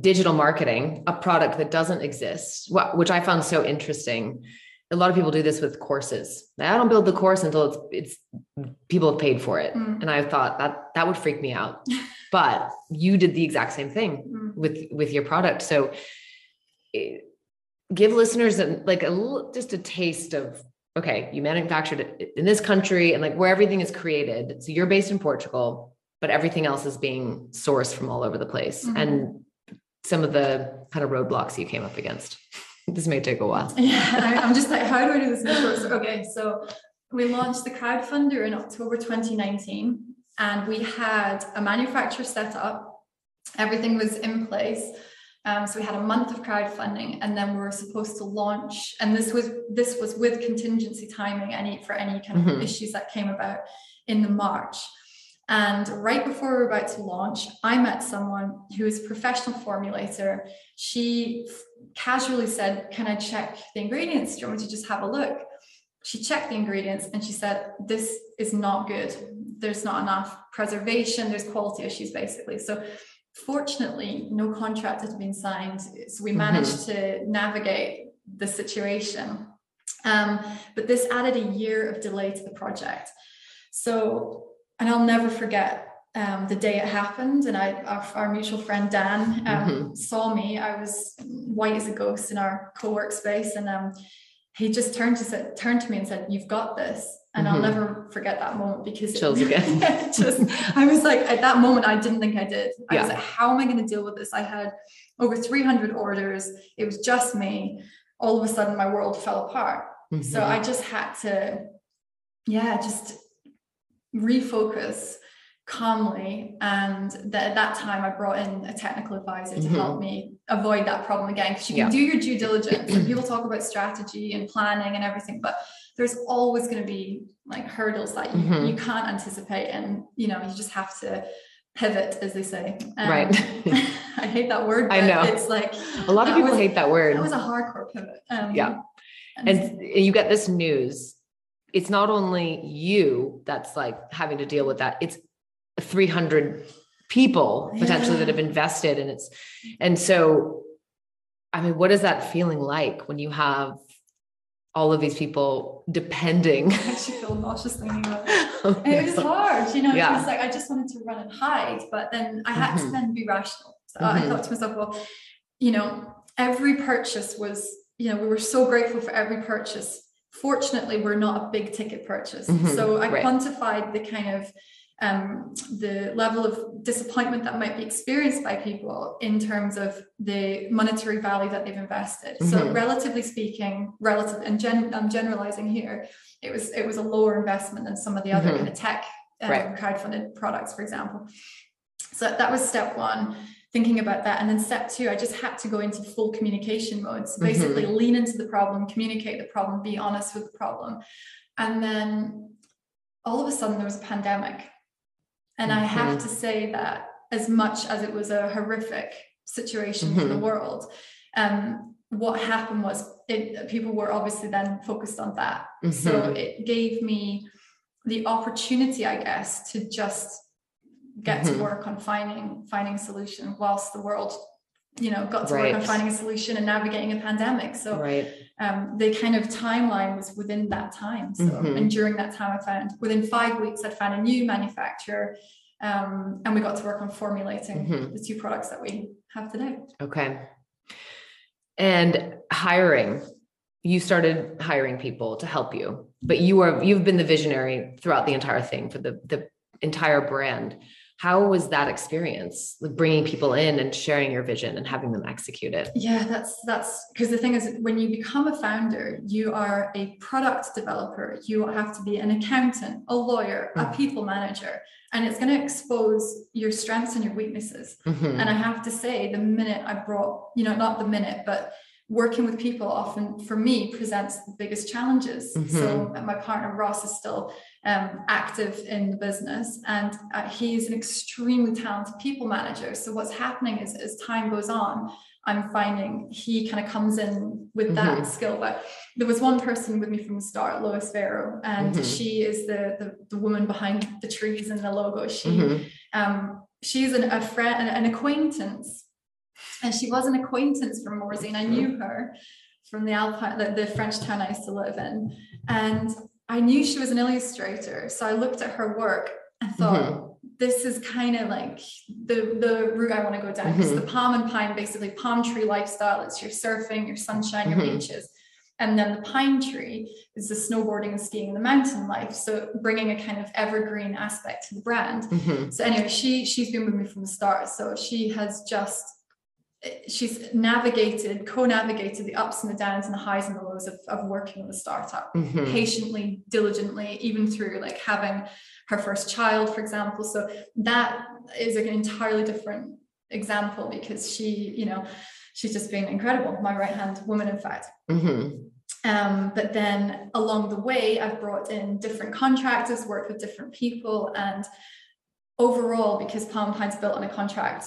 digital marketing, a product that doesn't exist, which I found so interesting. A lot of people do this with courses. I don't build the course until it's it's people have paid for it, Mm. and I thought that that would freak me out. But you did the exact same thing Mm. with with your product. So, eh, give listeners a, like a little, just a taste of okay, you manufactured it in this country and like where everything is created. So you're based in Portugal, but everything else is being sourced from all over the place. Mhm. And some of the kind of roadblocks you came up against. This may take a while. Yeah, I'm just like, how do I do this in short? so- Okay, so we launched the crowdfunder in October 2019, and we had a manufacturer set up. Everything was in place. Um, so we had a month of crowdfunding, and then we were supposed to launch. And this was this was with contingency timing, any for any kind of Mhm. issues that came about in the March. And right before we were about to launch, I met someone who is a professional formulator. She casually said, Can I check the ingredients? Do you want me to just have a look? She checked the ingredients and she said, This is not good. There's not enough preservation, there's quality issues basically. So, fortunately, no contract had been signed. So, we Mhm. managed to navigate the situation. Um, but this added a year of delay to the project. So, and I'll never forget um, the day it happened. And I, our, our mutual friend Dan um, saw me. I was white as a ghost in our co-work space, and um, he just turned to said, turned to me and said, "You've got this." And I'll Mhm. never forget that moment because it- Chills again. just I was like, at that moment, I didn't think I did. I was like, how am I going to deal with this? I had over 300 orders. It was just me. All of a sudden, my world fell apart. So Mhm. I just had to, yeah, just refocus calmly. And th- at that time, I brought in a technical advisor to Mhm. help me avoid that problem again. Because you can Yeah. do your due diligence and people talk about strategy and planning and everything, but there's always going to be like hurdles that you, Mhm. you can't anticipate. And, you know, you just have to pivot, as they say. Um, Right. I hate that word. I know. It's like, a lot of people was- hate that word. It was a hardcore pivot. Um, Yeah. and you get this news it's not only you that's like having to deal with that it's 300 people potentially that have invested and it's and so i mean what is that feeling like when you have all of these people depending I actually feel nauseous thinking about it. It was hard, you know. Yeah. It was like I just wanted to run and hide, but then I had Mhm. to then be rational. So I Mhm. thought to myself, well, you know, every purchase was, you know, we were so grateful for every purchase fortunately we're not a big ticket purchase. Mhm, So I right. quantified the kind of um, the level of disappointment that might be experienced by people in terms of the monetary value that they've invested. So Mhm. relatively speaking, relative and gen, I'm generalizing here, it was it was a lower investment than some of the other Mhm. kind of tech um, Right. crowdfunded products, for example. So that was step one, thinking about that. And then step two, I just had to go into full communication mode. So basically lean into the problem, communicate the problem, be honest with the problem. And then all of a sudden there was a pandemic. And I have Mhm. to say that as much as it was a horrific situation for the Mhm. world, um, what happened was it, people were obviously then focused on that. So Mhm. it gave me the opportunity, I guess, to just get to work on finding finding a solution whilst the world, you know, got to work on finding a solution and navigating a pandemic. So right. Um, the kind of timeline was within that time. So, Mhm. and during that time, I found within five weeks, I'd found a new manufacturer, um, and we got to work on formulating Mhm. the two products that we have today. Okay. And hiring, you started hiring people to help you, but you are you've been the visionary throughout the entire thing for the the entire brand. How was that experience, like bringing people in and sharing your vision and having them execute it? Yeah, that's that's because the thing is, when you become a founder, you are a product developer. You have to be an accountant, a lawyer, a Mm. people manager, and it's going to expose your strengths and your weaknesses. Mhm. And I have to say, the minute I brought, you know, not the minute, but working with people often for me presents the biggest challenges. So my partner Ross is still um, active in the business and uh, he's an extremely talented people manager. So what's happening is as time goes on, I'm finding he kind of comes in with that Mhm. skill. But there was one person with me from the start, Lois Vero, and Mhm. she is the, the the woman behind the trees and the logo. She Mhm. um, she's an, a friend, an, an acquaintance, and she was an acquaintance from Morzine, and I knew her from the Alpine, the, the French town I used to live in, and I knew she was an illustrator. So I looked at her work and thought, this is kind of like the the route I want to go down. Because Mhm. the palm and pine, basically palm tree lifestyle, it's your surfing, your sunshine, your Mhm. beaches. And then the pine tree is the snowboarding and skiing and the mountain life. So bringing a kind of evergreen aspect to the brand. Mhm. So anyway, she she's been with me from the start. So she has just she's navigated, co-navigated the ups and the downs and the highs and the lows of, of working with a startup Mhm. patiently, diligently, even through like having her first child, for example. So that is like an entirely different example because she, you know, she's just been incredible. My right hand woman, in fact. Mhm. Um, but then along the way, I've brought in different contractors, worked with different people, and overall, because Palm Pine's built on a contract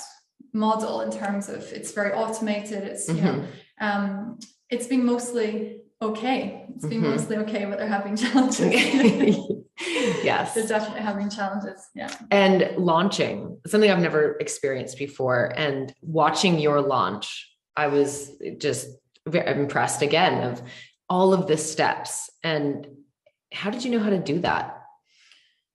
model in terms of it's very automated, it's you know, um, it's been mostly okay. It's been Mhm. mostly okay, but they're having challenges. yes. they're definitely having challenges. Yeah. and launching something I've never experienced before. And watching your launch, I was just very impressed again of all of the steps. And how did you know how to do that?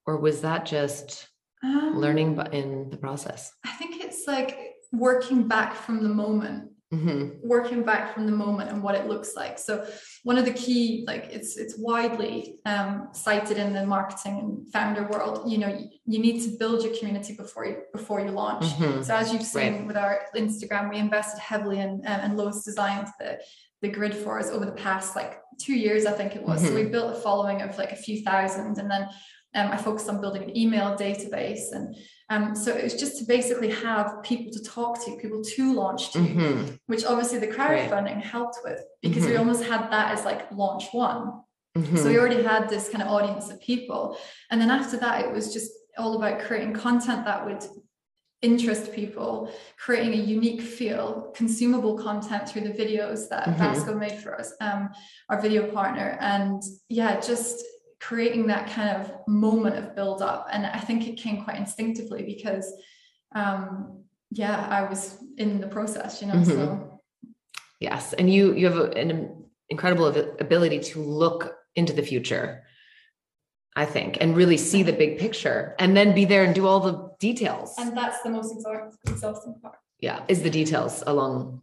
Or was that just Um, learning in the process? I think it's like working back from the moment Mhm. working back from the moment and what it looks like so one of the key like it's it's widely um, cited in the marketing and founder world you know you, you need to build your community before you before you launch Mhm. so as you've seen Right. with our instagram we invested heavily in um, and lois designed the the grid for us over the past like two years i think it was so Mhm. we built a following of like a few thousand and then um, i focused on building an email database and um, so it was just to basically have people to talk to people to launch to Mhm. which obviously the Right. crowdfunding helped with because we Mhm. almost had that as like launch one. Mhm. So we already had this kind of audience of people. And then after that, it was just all about creating content that would interest people, creating a unique feel, consumable content through the videos that Mhm. Vasco made for us, um, our video partner. And yeah, just creating that kind of moment of build up. And I think it came quite instinctively because um, yeah, I was in the process, you know. Mhm. So Yes, and you you have an incredible ability to look into the future. I think, and really see the big picture, and then be there and do all the details. and that's the most exhaust- exhausting part. yeah, is the details along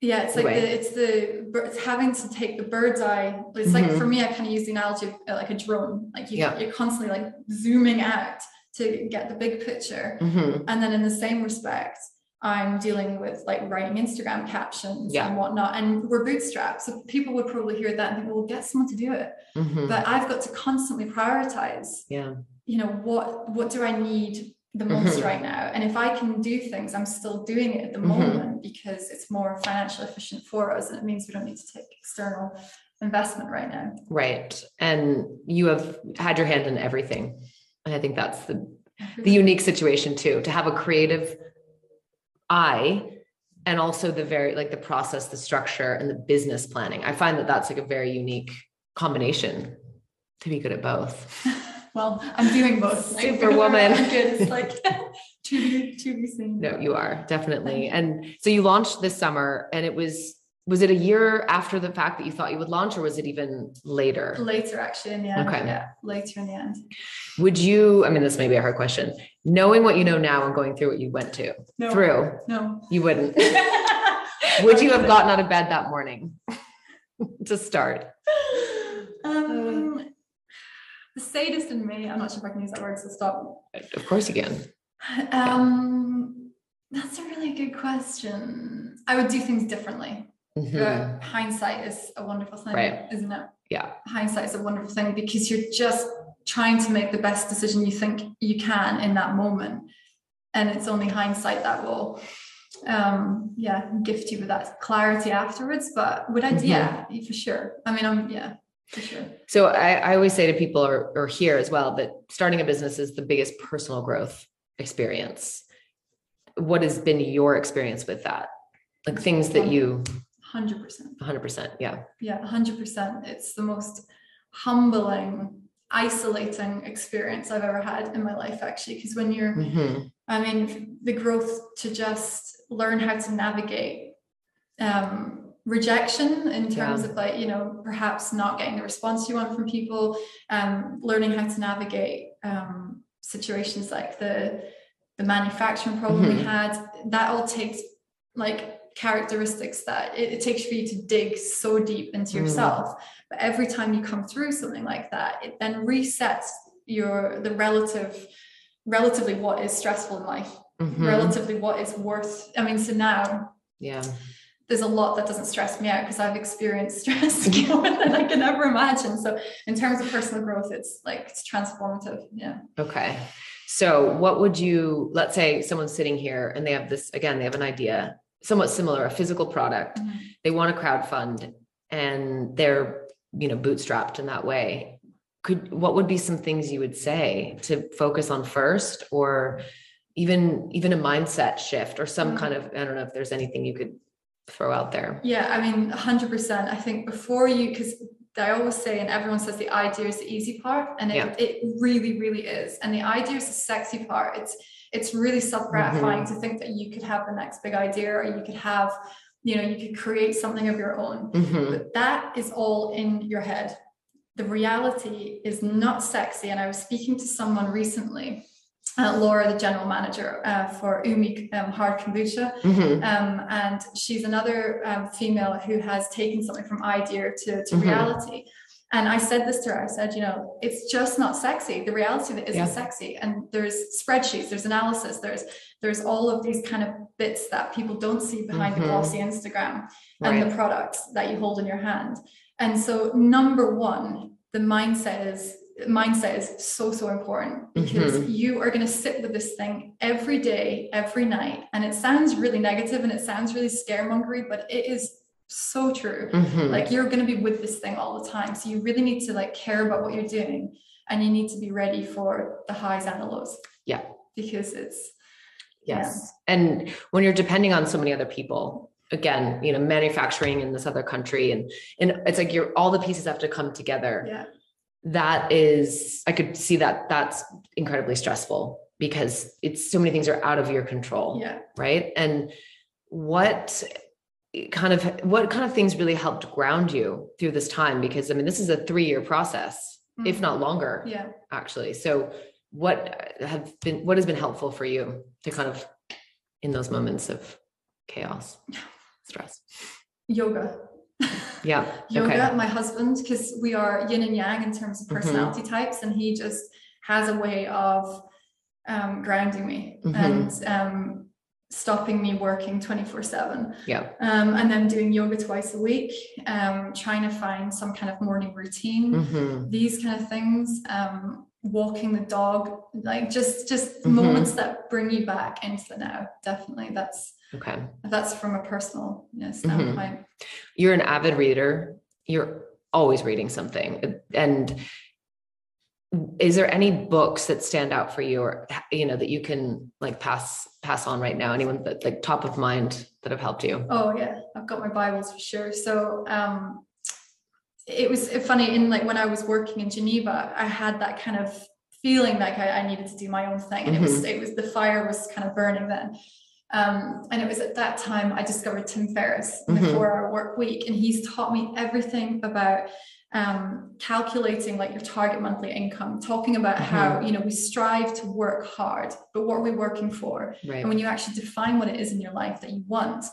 Yeah, it's like Way. the it's the it's having to take the bird's eye. It's like for me, I kind of use the analogy of uh, like a drone. Like you, Yeah. you're constantly like zooming out to get the big picture. Mhm. And then in the same respect, I'm dealing with like writing Instagram captions Yeah. and whatnot. And we're bootstrapped. So people would probably hear that and think, well, get someone to do it. Mhm. But I've got to constantly prioritize, Yeah. you know, what what do I need the most Mhm. right now? And if I can do things, I'm still doing it at the Mhm. Because it's more financially efficient for us. And it means we don't need to take external investment right now. Right. And you have had your hand in everything. And I think that's the mm-hmm. the unique situation too, to have a creative eye and also the very like the process, the structure and the business planning. I find that that's like a very unique combination to be good at both. well, I'm doing both. Like, Superwoman. I'm good. It's like to be to be seen. No, you are definitely. And so you launched this summer and it was was it a year after the fact that you thought you would launch or was it even later? Later, actually, in the end. Okay. Yeah, later in the end. Would you, I mean, this may be a hard question, knowing what you know now and going through what you went to No. through, No. you wouldn't. Would you have gotten out of bed that morning to start? Um, the sadist in me, I'm not sure if I can use that word, so stop. Of course again. Um, that's a really good question. I would do things differently. Mhm. Hindsight is a wonderful thing, Right. isn't it? Yeah. Hindsight is a wonderful thing because you're just trying to make the best decision you think you can in that moment. And it's only hindsight that will um yeah gift you with that clarity afterwards. But would I Mhm. yeah, for sure. I mean I'm yeah, sure. So I, I always say to people or, or here as well that starting a business is the biggest personal growth experience. What has been your experience with that? Like things that you, Hundred percent. 100%. Yeah. Yeah, hundred percent. It's the most humbling, isolating experience I've ever had in my life, actually. Because when you're Mhm. I mean, the growth to just learn how to navigate um, rejection in terms Yeah. of like, you know, perhaps not getting the response you want from people, um, learning how to navigate um, situations like the the manufacturing problem we Mhm. had. That all takes like characteristics that it, it takes for you to dig so deep into Mm. yourself. But every time you come through something like that, it then resets your the relative relatively what is stressful in life Mhm. relatively what is worth i mean so now Yeah. There's a lot that doesn't stress me out because i've experienced stress more than i can ever imagine so in terms of personal growth it's like it's transformative yeah Okay. So, what would you, let's say someone's sitting here and they have this, again, they have an idea, somewhat similar, a physical product. They want to crowdfund and they're, you know, bootstrapped in that way. Could, what would be some things you would say to focus on first or even, even a mindset shift or some Mhm. kind of, I don't know if there's anything you could throw out there. yeah i mean 100% i think before you because I always say, and everyone says the idea is the easy part, and it, Yeah. it really, really is. And the idea is the sexy part. It's it's really self-gratifying Mm-hmm. to think that you could have the next big idea, or you could have, you know, you could create something of your own. Mhm. But that is all in your head. The reality is not sexy. And I was speaking to someone recently, uh, Laura, the general manager uh, for Umi um, Hard Kombucha. Mhm. Um, and she's another um, female who has taken something from idea to, to Mhm. reality. And I said this to her I said, you know, it's just not sexy. The reality of it isn't Yeah. sexy. And there's spreadsheets, there's analysis, there's there's all of these kind of bits that people don't see behind Mhm. the glossy Instagram and Right. the products that you hold in your hand. And so number one, the mindset is mindset is so so important because Mhm. you are going to sit with this thing every day every night and it sounds really negative and it sounds really scaremongery but it is so true Mhm. like you're going to be with this thing all the time so you really need to like care about what you're doing and you need to be ready for the highs and the lows Yeah. because it's Yes. And when you're depending on so many other people, again, you know, manufacturing in this other country and and it's like you're all the pieces have to come together. yeah That is I could see that that's incredibly stressful because it's so many things are out of your control, yeah right? And what kind of what kind of things really helped ground you through this time because I mean this is a 3-year process, if Mhm. not longer yeah actually. So what have been what has been helpful for you to kind of in those moments of chaos? stress? Yoga. Yeah. Yoga, okay. my husband, because we are yin and yang in terms of Mhm. personality types, and he just has a way of um, grounding me Mhm. and um, stopping me working 24 7. Yeah. Um, and then doing yoga twice a week, um, trying to find some kind of morning routine, Mhm. these kind of things. Um, walking the dog like just just Mhm. moments that bring you back into the now definitely that's Okay. that's from a personal you know, Mm-hmm. standpoint You're an avid reader. You're always reading something. And is there any books that stand out for you or you know that you can like pass pass on right now? Anyone that like top of mind that have helped you? Oh yeah, I've got my Bibles for sure. So um, it was funny in like when I was working in Geneva, I had that kind of feeling like I, I needed to do my own thing, and it was it was the fire was kind of burning then. Um, and it was at that time I discovered Tim Ferriss in the four hour work week, and he's taught me everything about um, calculating like your target monthly income, talking about how you know we strive to work hard, but what are we working for? Right. And when you actually define what it is in your life that you want,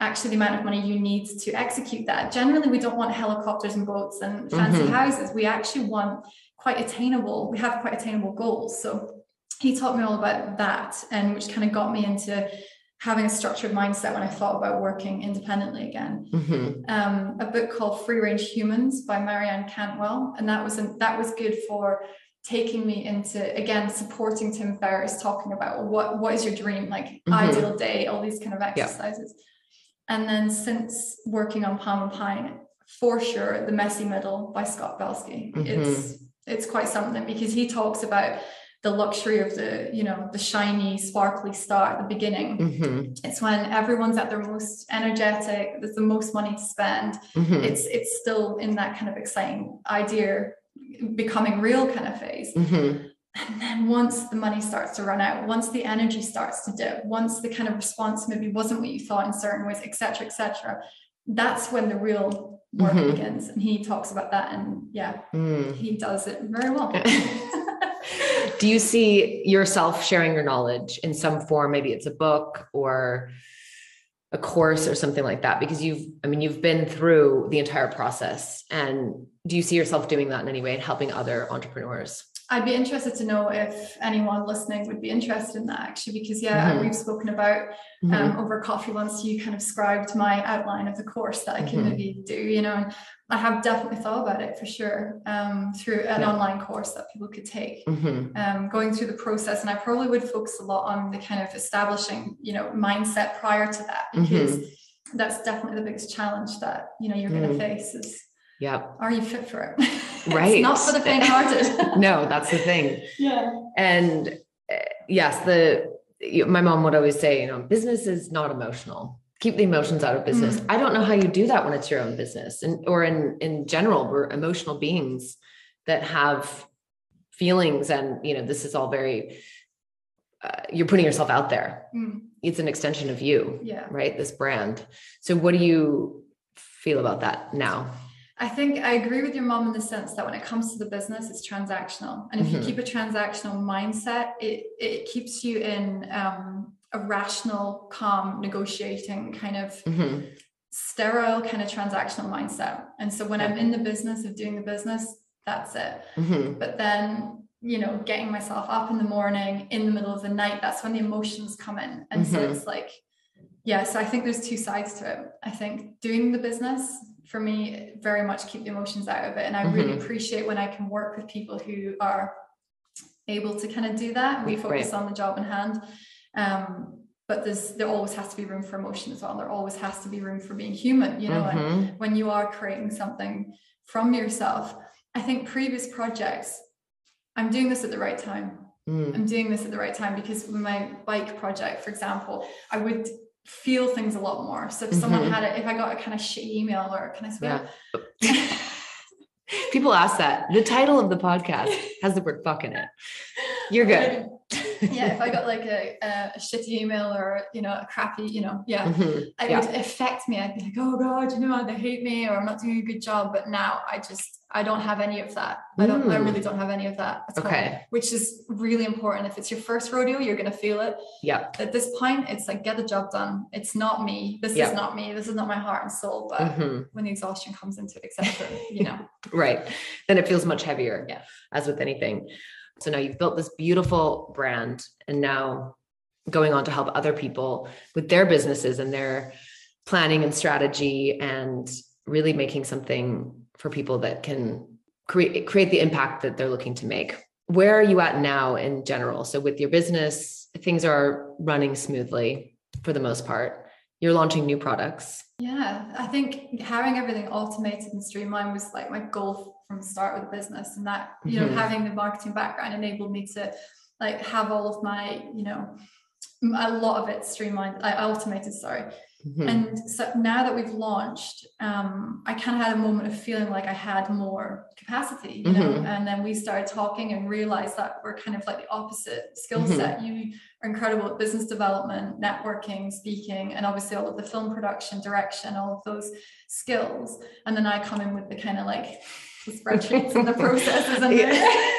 actually the amount of money you need to execute that. Generally, we don't want helicopters and boats and fancy Mhm. houses. We actually want quite attainable, we have quite attainable goals. So he taught me all about that and which kind of got me into having a structured mindset when I thought about working independently again. Mhm. Um, a book called Free Range Humans by Marianne Cantwell, and that was that was good for taking me into again supporting Tim Ferriss, talking about what what is your dream, like Mhm. ideal day, all these kind of exercises. And then since working on Palm and Pine, for sure, The Messy Middle by Scott Belsky. Mhm. It's it's quite something because he talks about the luxury of the you know the shiny sparkly star at the beginning Mhm. it's when everyone's at their most energetic there's the most money to spend Mhm. it's it's still in that kind of exciting idea becoming real kind of phase Mhm. and then once the money starts to run out once the energy starts to dip once the kind of response maybe wasn't what you thought in certain ways etc etc that's when the real work Mhm. begins and he talks about that and yeah Mm. he does it very well Do you see yourself sharing your knowledge in some form? Maybe it's a book or a course or something like that, because you've, I mean, you've been through the entire process. And do you see yourself doing that in any way and helping other entrepreneurs? I'd be interested to know if anyone listening would be interested in that actually, because yeah, Mhm. we've spoken about um, over coffee once you kind of scribed my outline of the course that I can Mhm. maybe do, you know, and I have definitely thought about it for sure um, through an Yeah. online course that people could take. Mhm. Um, going through the process, and I probably would focus a lot on the kind of establishing, you know, mindset prior to that because that's definitely the biggest challenge that you know you're going to Mm. face is Yep. are you fit for it? Right. it's not for the faint-hearted. no, that's the thing. yeah. And uh, yes, the you- my mom would always say, you know, business is not emotional. Keep the emotions out of business. I don't know how you do that when it's your own business, and or in in general, we're emotional beings that have feelings, and you know, this is all very. Uh, you're putting yourself out there. Mm, It's an extension of you, yeah. right? This brand. So, what do you feel about that now? I think I agree with your mom in the sense that when it comes to the business, it's transactional. And if Mhm. you keep a transactional mindset, it, it keeps you in um, a rational, calm, negotiating kind of Mhm. sterile kind of transactional mindset. And so when I'm in the business of doing the business, that's it. Mhm. But then, you know, getting myself up in the morning, in the middle of the night, that's when the emotions come in. And so Mhm. it's like, yeah, so I think there's two sides to it. I think doing the business for me very much keep the emotions out of it. And I really Mhm. appreciate when I can work with people who are able to kind of do that. We focus on the job in hand. Um, but there's there always has to be room for emotion as well. There always has to be room for being human, you know, and Mhm. when you are creating something from yourself. I think previous projects, I'm doing this at the right time. Mm. I'm doing this at the right time because with my bike project, for example, I would feel things a lot more. So if someone Mhm. had it, if I got a kind of shitty email or can I swear? People ask that. The title of the podcast has the word fuck in it. You're good. yeah, if I got like a, a, shitty email or you know a crappy, you know, yeah, mm-hmm. it yeah. would affect me. I'd be like, oh god, you know, they hate me or I'm not doing a good job. But now I just I don't have any of that. I don't. Mm. I really mm. don't have any of that. okay. All, which is really important. If it's your first rodeo, you're gonna feel it. Yeah. At this point, it's like get the job done. It's not me. This is not me. This is not my heart and soul. But mm-hmm. when the exhaustion comes into it, you know. right. Then it feels much heavier. Yeah. As with anything. So now you've built this beautiful brand, and now going on to help other people with their businesses and their planning and strategy and really making something for people that can create create the impact that they're looking to make. Where are you at now in general? So with your business, things are running smoothly for the most part. You're launching new products. Yeah, I think having everything automated and streamlined was like my goal from start with business, and that you know mm-hmm. having the marketing background enabled me to like have all of my you know a lot of it streamlined, I automated. Sorry, Mm-hmm. And so now that we've launched, um, I kind of had a moment of feeling like I had more capacity, you know. Mm-hmm. And then we started talking and realized that we're kind of like the opposite skill mm-hmm. set. You are incredible at business development, networking, speaking, and obviously all of the film production, direction, all of those skills. And then I come in with the kind of like the spreadsheets and the processes and yeah. the,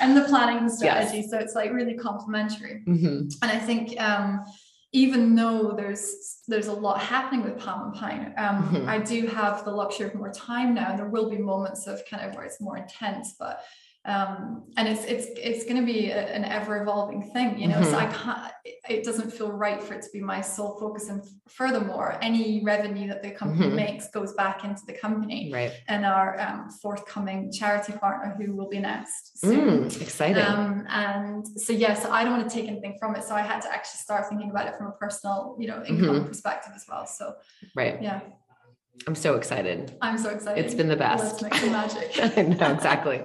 and the planning and strategy. Yes. So it's like really complementary. Mm-hmm. And I think um, even though there's there's a lot happening with Palm and Pine, um, mm-hmm. I do have the luxury of more time now. And there will be moments of kind of where it's more intense, but um, and it's it's it's going to be a, an ever evolving thing you know mm-hmm. so i can't it doesn't feel right for it to be my sole focus. And furthermore any revenue that the company mm-hmm. makes goes back into the company. Right. And our um, forthcoming charity partner who will be announced soon. Mm, exciting. Um, and so yeah so i don't want to take anything from it. So i had to actually start thinking about it from a personal you know income mm-hmm. perspective as well. So right. yeah I'm so excited. I'm so excited. It's been the best. Let's make magic. I know, exactly.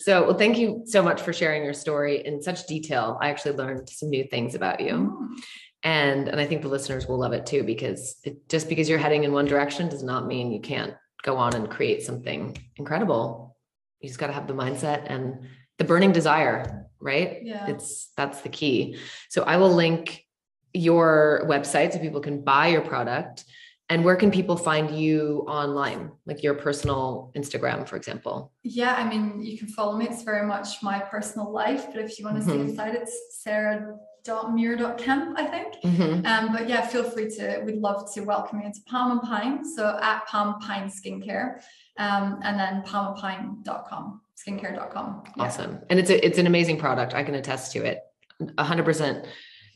So, well, thank you so much for sharing your story in such detail. I actually learned some new things about you. Mm. And and I think the listeners will love it too because it, just because you're heading in one direction does not mean you can't go on and create something incredible. You just got to have the mindset and the burning desire, right? Yeah. It's that's the key. So I will link your website so people can buy your product and where can people find you online, like your personal Instagram, for example? Yeah, I mean, you can follow me. It's very much my personal life. But if you want to mm-hmm. see inside, it's sarah.muir.kemp, I think. Mm-hmm. Um, but yeah, feel free to, we'd love to welcome you into Palm and Pine. So at Palm Pine Skincare um, and then palmandpine.com, skincare.com. Yeah. Awesome. And it's a, it's an amazing product. I can attest to it. 100%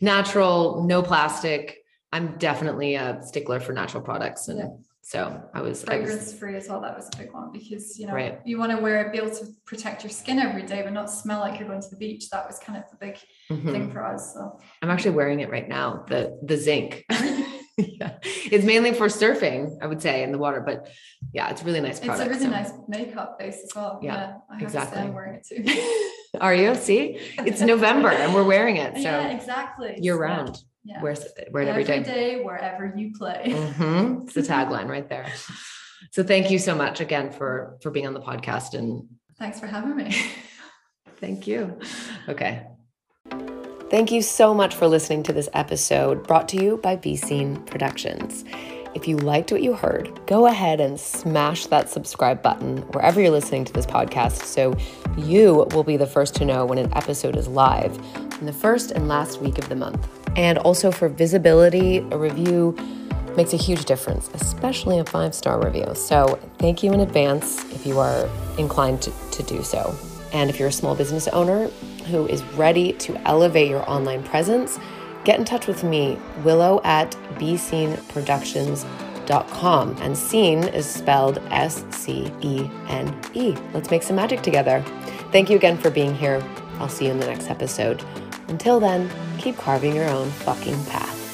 natural, no plastic I'm definitely a stickler for natural products. And yeah. so I was fragrance free as well. That was a big one because you know right. you want to wear it, be able to protect your skin every day, but not smell like you're going to the beach. That was kind of the big mm-hmm. thing for us. So I'm actually wearing it right now, the the zinc. yeah. It's mainly for surfing, I would say, in the water, but yeah, it's really nice product. It's a really so. nice makeup base as well. Yeah, yeah I have exactly. to say I'm wearing it too. Are you? See, it's November and we're wearing it. So yeah, exactly. Year round. Yeah. Wear, wear it every, every day. day. wherever you play. Mm-hmm. It's the tagline right there. So thank you so much again for for being on the podcast and thanks for having me. thank you. Okay. Thank you so much for listening to this episode brought to you by Be Scene Productions. If you liked what you heard, go ahead and smash that subscribe button wherever you're listening to this podcast so you will be the first to know when an episode is live in the first and last week of the month. And also for visibility, a review makes a huge difference, especially a five star review. So thank you in advance if you are inclined to, to do so. And if you're a small business owner who is ready to elevate your online presence, get in touch with me, willow at besceneproductions.com. And scene is spelled S C E N E. Let's make some magic together. Thank you again for being here. I'll see you in the next episode. Until then, keep carving your own fucking path.